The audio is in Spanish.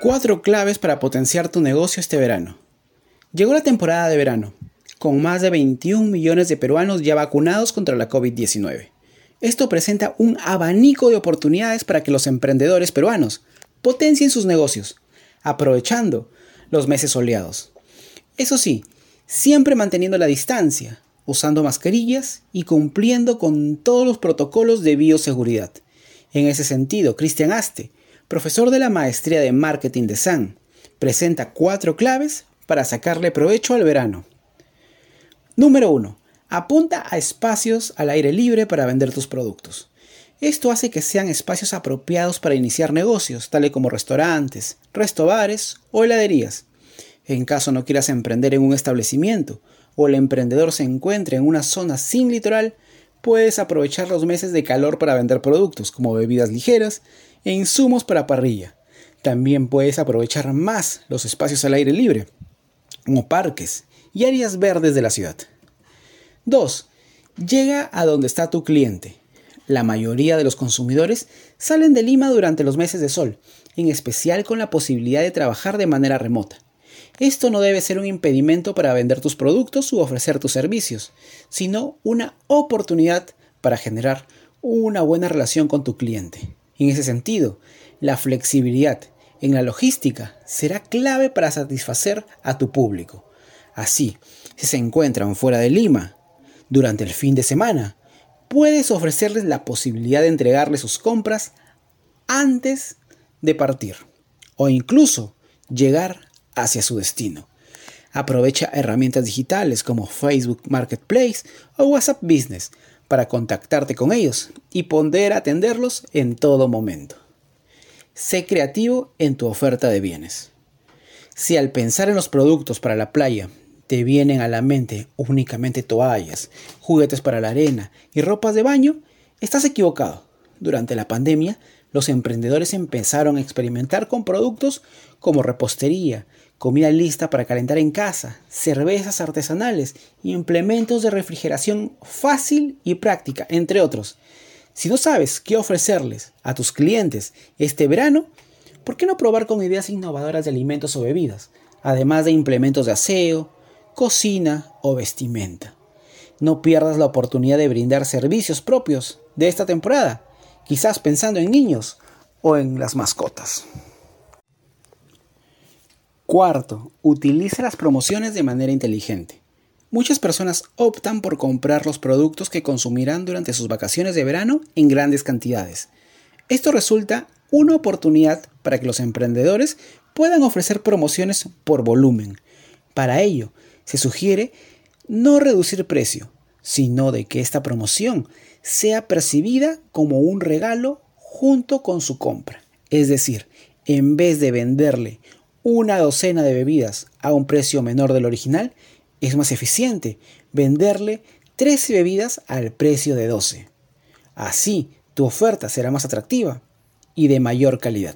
Cuatro claves para potenciar tu negocio este verano. Llegó la temporada de verano, con más de 21 millones de peruanos ya vacunados contra la COVID-19. Esto presenta un abanico de oportunidades para que los emprendedores peruanos potencien sus negocios, aprovechando los meses soleados. Eso sí, siempre manteniendo la distancia, usando mascarillas y cumpliendo con todos los protocolos de bioseguridad. En ese sentido, Cristian Aste, profesor de la maestría de marketing de SAN, presenta cuatro claves para sacarle provecho al verano. Número 1. Apunta a espacios al aire libre para vender tus productos. Esto hace que sean espacios apropiados para iniciar negocios, tales como restaurantes, restobares o heladerías. En caso no quieras emprender en un establecimiento o el emprendedor se encuentre en una zona sin litoral, puedes aprovechar los meses de calor para vender productos como bebidas ligeras e insumos para parrilla. También puedes aprovechar más los espacios al aire libre, como parques y áreas verdes de la ciudad. 2. Llega a donde está tu cliente. La mayoría de los consumidores salen de Lima durante los meses de sol, en especial con la posibilidad de trabajar de manera remota. Esto no debe ser un impedimento para vender tus productos u ofrecer tus servicios, sino una oportunidad para generar una buena relación con tu cliente. En ese sentido, la flexibilidad en la logística será clave para satisfacer a tu público. Así, si se encuentran fuera de Lima durante el fin de semana, puedes ofrecerles la posibilidad de entregarles sus compras antes de partir o incluso llegar hacia su destino. Aprovecha herramientas digitales como Facebook Marketplace o WhatsApp Business para contactarte con ellos y poder atenderlos en todo momento. Sé creativo en tu oferta de bienes. Si al pensar en los productos para la playa te vienen a la mente únicamente toallas, juguetes para la arena y ropas de baño, estás equivocado. Durante la pandemia, los emprendedores empezaron a experimentar con productos como repostería, comida lista para calentar en casa, cervezas artesanales, implementos de refrigeración fácil y práctica, entre otros. Si no sabes qué ofrecerles a tus clientes este verano, ¿por qué no probar con ideas innovadoras de alimentos o bebidas, además de implementos de aseo, cocina o vestimenta? No pierdas la oportunidad de brindar servicios propios de esta temporada, quizás pensando en niños o en las mascotas. Cuarto, utiliza las promociones de manera inteligente. Muchas personas optan por comprar los productos que consumirán durante sus vacaciones de verano en grandes cantidades. Esto resulta una oportunidad para que los emprendedores puedan ofrecer promociones por volumen. Para ello, se sugiere no reducir precio, sino de que esta promoción sea percibida como un regalo junto con su compra. Es decir, en vez de venderle una docena de bebidas a un precio menor del original, es más eficiente venderle 13 bebidas al precio de 12. Así, tu oferta será más atractiva y de mayor calidad.